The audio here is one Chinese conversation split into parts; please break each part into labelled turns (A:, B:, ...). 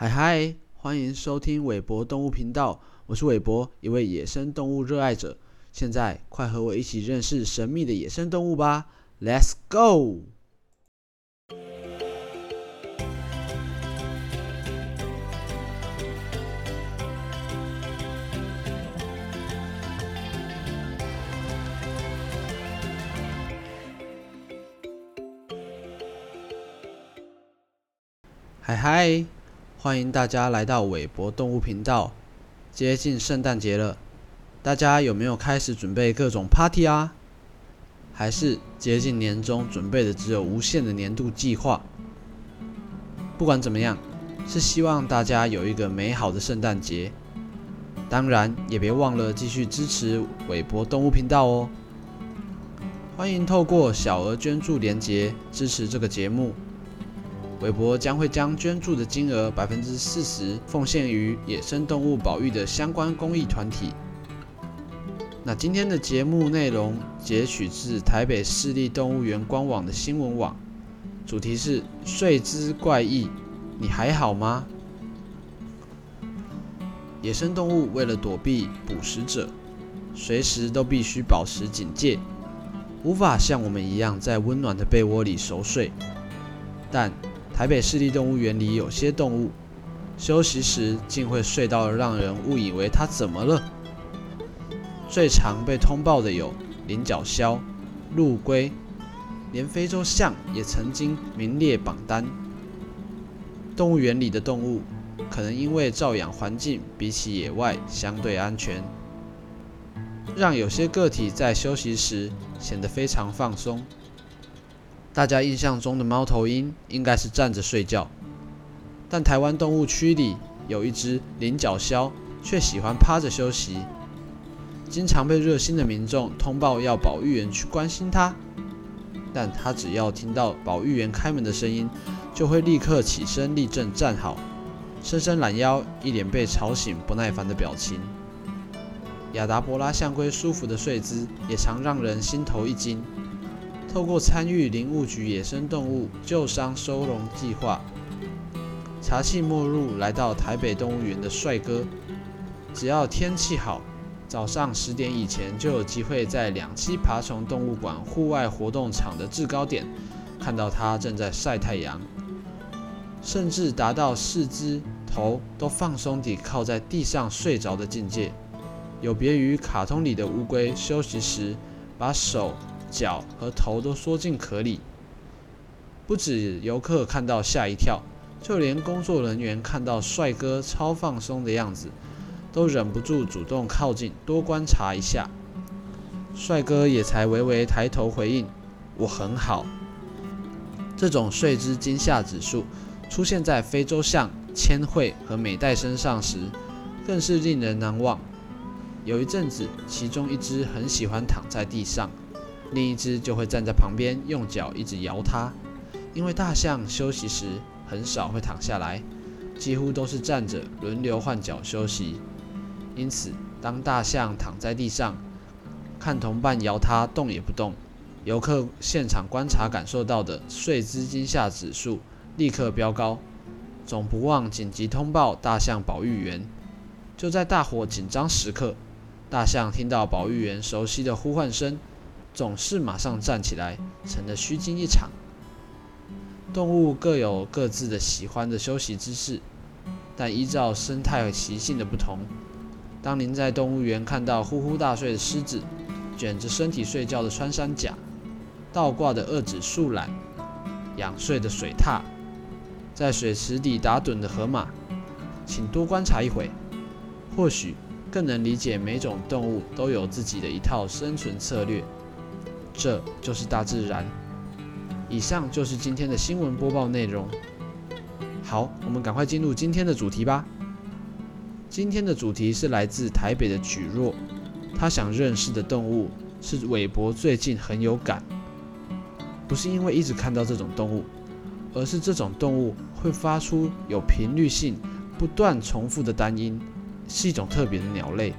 A: 嗨嗨，欢迎收听韦博动物频道，我是韦博，一位野生动物热爱者。现在快和我一起认识神秘的野生动物吧，Let's go！嗨嗨，欢迎大家来到韦博动物频道。接近圣诞节了，大家有没有开始准备各种 party 啊？还是接近年终，准备的只有无限的年度计划？不管怎么样，是希望大家有一个美好的圣诞节。当然，也别忘了继续支持韦博动物频道哦。欢迎透过小额捐助连结支持这个节目。韦博将会将捐助的金额百分之四十奉献于野生动物保育的相关公益团体。那今天的节目内容截取自台北市立动物园官网的新闻网，主题是“睡姿怪异，你还好吗？”野生动物为了躲避捕食者，随时都必须保持警戒，无法像我们一样在温暖的被窝里熟睡，但台北市立动物园里有些动物休息时竟会睡到让人误以为它怎么了。最常被通报的有菱角鸮、陆龟，连非洲象也曾经名列榜单。动物园里的动物可能因为照养环境比起野外相对安全，让有些个体在休息时显得非常放松。大家印象中的猫头鹰应该是站着睡觉，但台湾动物区里有一只菱角鸮，却喜欢趴着休息，经常被热心的民众通报要保育员去关心它。但它只要听到保育员开门的声音，就会立刻起身立正站好，伸伸懒腰，一脸被吵醒不耐烦的表情。亚达伯拉象龟舒服的睡姿，也常让人心头一惊。透过参与林务局野生动物救伤收容计划，茶气没入来到台北动物园的帅哥，只要天气好，早上十点以前就有机会在两栖爬虫动物馆户外活动场的制高点看到它正在晒太阳，甚至达到四肢头都放松地靠在地上睡着的境界，有别于卡通里的乌龟休息时把手。脚和头都缩进壳里，不止游客看到吓一跳，就连工作人员看到帅哥超放松的样子，都忍不住主动靠近多观察一下。帅哥也才微微抬头回应：“我很好。”这种睡姿惊吓指数出现在非洲象、千惠和美代身上时，更是令人难忘。有一阵子，其中一只很喜欢躺在地上。另一只就会站在旁边，用脚一直摇它。因为大象休息时很少会躺下来，几乎都是站着轮流换脚休息。因此，当大象躺在地上，看同伴摇它动也不动，游客现场观察感受到的睡姿惊吓指数立刻飙高，总不忘紧急通报大象保育员。就在大伙紧张时刻，大象听到保育员熟悉的呼唤声。总是马上站起来，成了虚惊一场。动物各有各自的喜欢的休息姿势，但依照生态和习性的不同，当您在动物园看到呼呼大睡的狮子、卷着身体睡觉的穿山甲、倒挂的二指树懒、仰睡的水獭、在水池底打盹的河马，请多观察一会，或许更能理解每种动物都有自己的一套生存策略。这就是大自然。以上就是今天的新闻播报内容。好，我们赶快进入今天的主题吧。今天的主题是来自台北的举若，他想认识的动物是韦伯最近很有感，不是因为一直看到这种动物，而是这种动物会发出有频率性、不断重复的单音，是一种特别的鸟类。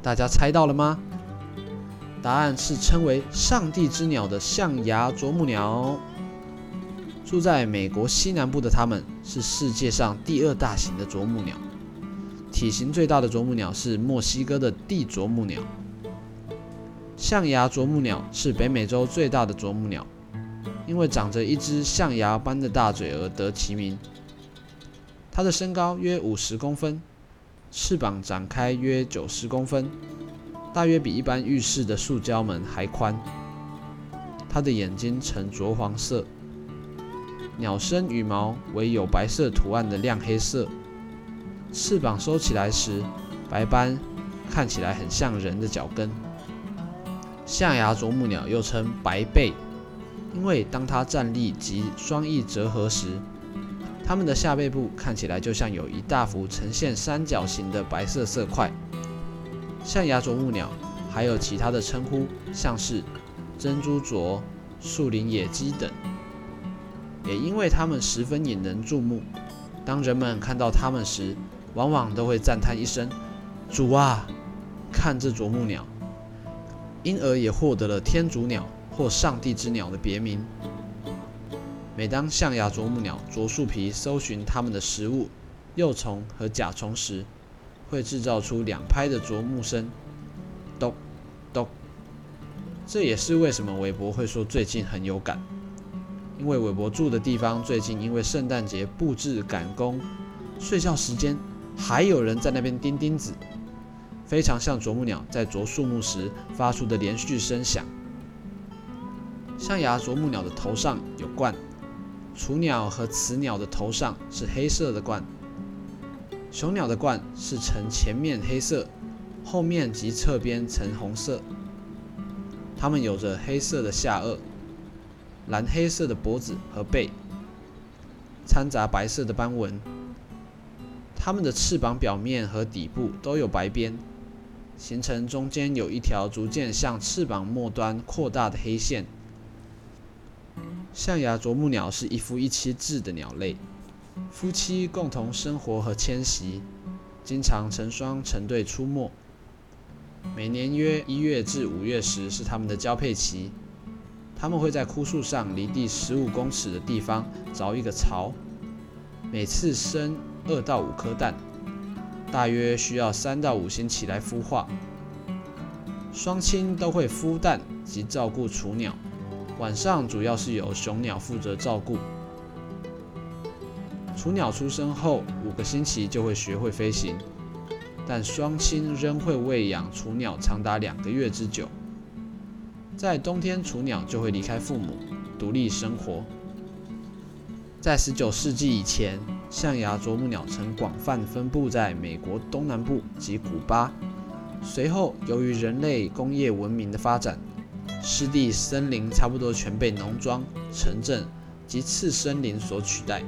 A: 大家猜到了吗？答案是称为“上帝之鸟”的象牙啄木鸟。住在美国西南部的它们是世界上第二大型的啄木鸟，体型最大的啄木鸟是墨西哥的地啄木鸟。象牙啄木鸟是北美洲最大的啄木鸟，因为长着一只象牙般的大嘴而得其名。它的身高约五十公分，翅膀展开约九十公分，大约比一般浴室的塑胶门还宽。它的眼睛呈浊黄色。鸟身羽毛为有白色图案的亮黑色，翅膀收起来时，白斑看起来很像人的脚跟。象牙啄木鸟又称白背，因为当它站立及双翼折合时，它们的下背部看起来就像有一大幅呈现三角形的白色色块。象牙啄木鸟还有其他的称呼，像是珍珠啄、树林野鸡等。也因为它们十分引人注目，当人们看到它们时，往往都会赞叹一声：“主啊，看这啄木鸟！”因而也获得了“天竺鸟”或“上帝之鸟”的别名。每当象牙啄木鸟啄树皮搜寻它们的食物、幼虫和甲虫时，会制造出两拍的啄木声，“咚咚”。这也是为什么韦伯会说最近很有感。因为韦伯住的地方最近因为圣诞节布置赶工，睡觉时间还有人在那边钉钉子，非常像啄木鸟在啄树木时发出的连续声响。象牙啄木鸟的头上有冠，雏鸟和雌鸟的头上是黑色的冠，雄鸟的冠是呈前面黑色，后面及侧边呈红色。它们有着黑色的下颚。蓝黑色的脖子和背，掺杂白色的斑纹。它们的翅膀表面和底部都有白边，形成中间有一条逐渐向翅膀末端扩大的黑线。象牙啄木鸟是一夫一妻制的鸟类，夫妻共同生活和迁徙，经常成双成对出没。每年约一月至五月时是它们的交配期。它们会在枯树上离地十五公尺的地方凿一个巢，每次生二到五颗蛋，大约需要三到五星期来孵化。双亲都会孵蛋及照顾雏鸟，晚上主要是由雄鸟负责照顾。雏鸟出生后五个星期就会学会飞行，但双亲仍会喂养雏鸟长达两个月之久。在冬天，雏鸟就会离开父母，独立生活。在19世纪以前，象牙啄木鸟曾广泛分布在美国东南部及古巴。随后，由于人类工业文明的发展，湿地森林差不多全被农庄、城镇及次森林所取代，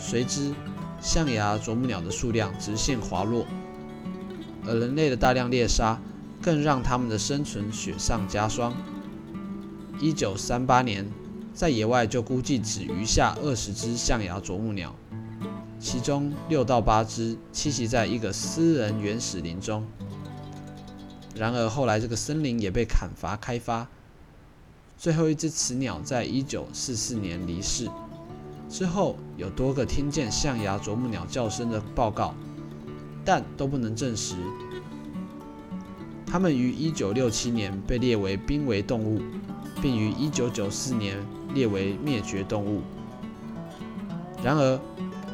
A: 随之，象牙啄木鸟的数量直线滑落，而人类的大量猎杀。更让它们的生存雪上加霜。一九三八年，在野外就估计只余下二十只象牙啄木鸟，其中六到八只栖息在一个私人原始林中。然而后来这个森林也被砍伐开发，最后一只雌鸟在一九四四年离世。之后有多个听见象牙啄木鸟叫声的报告，但都不能证实。它们于1967年被列为濒危动物，并于1994年列为灭绝动物。然而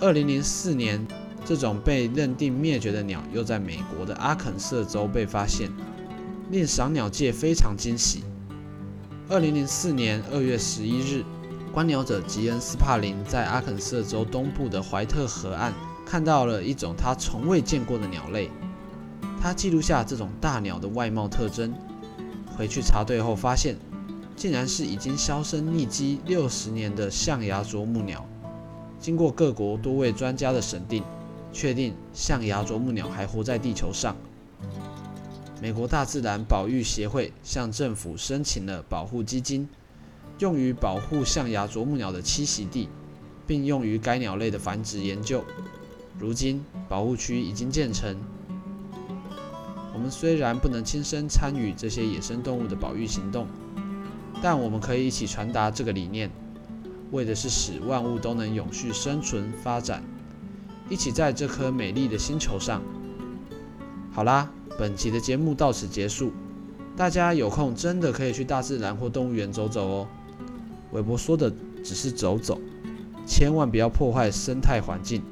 A: ，2004年，这种被认定灭绝的鸟又在美国的阿肯色州被发现，令赏鸟界非常惊喜。2004年2月11日，观鸟者吉恩·斯帕林在阿肯色州东部的怀特河岸看到了一种他从未见过的鸟类。他记录下这种大鸟的外貌特征，回去查对后发现，竟然是已经销声匿迹六十年的象牙啄木鸟。经过各国多位专家的审定，确定象牙啄木鸟还活在地球上。美国大自然保育协会向政府申请了保护基金，用于保护象牙啄木鸟的栖息地，并用于该鸟类的繁殖研究。如今，保护区已经建成。我们虽然不能亲身参与这些野生动物的保育行动，但我们可以一起传达这个理念。为的是使万物都能永续生存发展，一起在这颗美丽的星球上。好啦，本期的节目到此结束。大家有空真的可以去大自然或动物园走走哦。韦伯说的只是走走，千万不要破坏生态环境。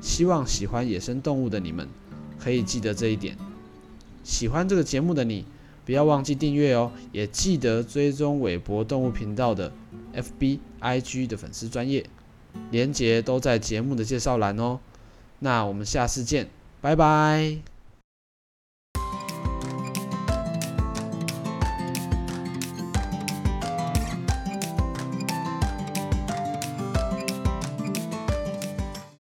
A: 希望喜欢野生动物的你们可以记得这一点。喜欢这个节目的你，不要忘记订阅哦，也记得追踪韦伯动物频道的 FB、IG 的粉丝专业，连结都在节目的介绍栏哦。那我们下次见，拜拜。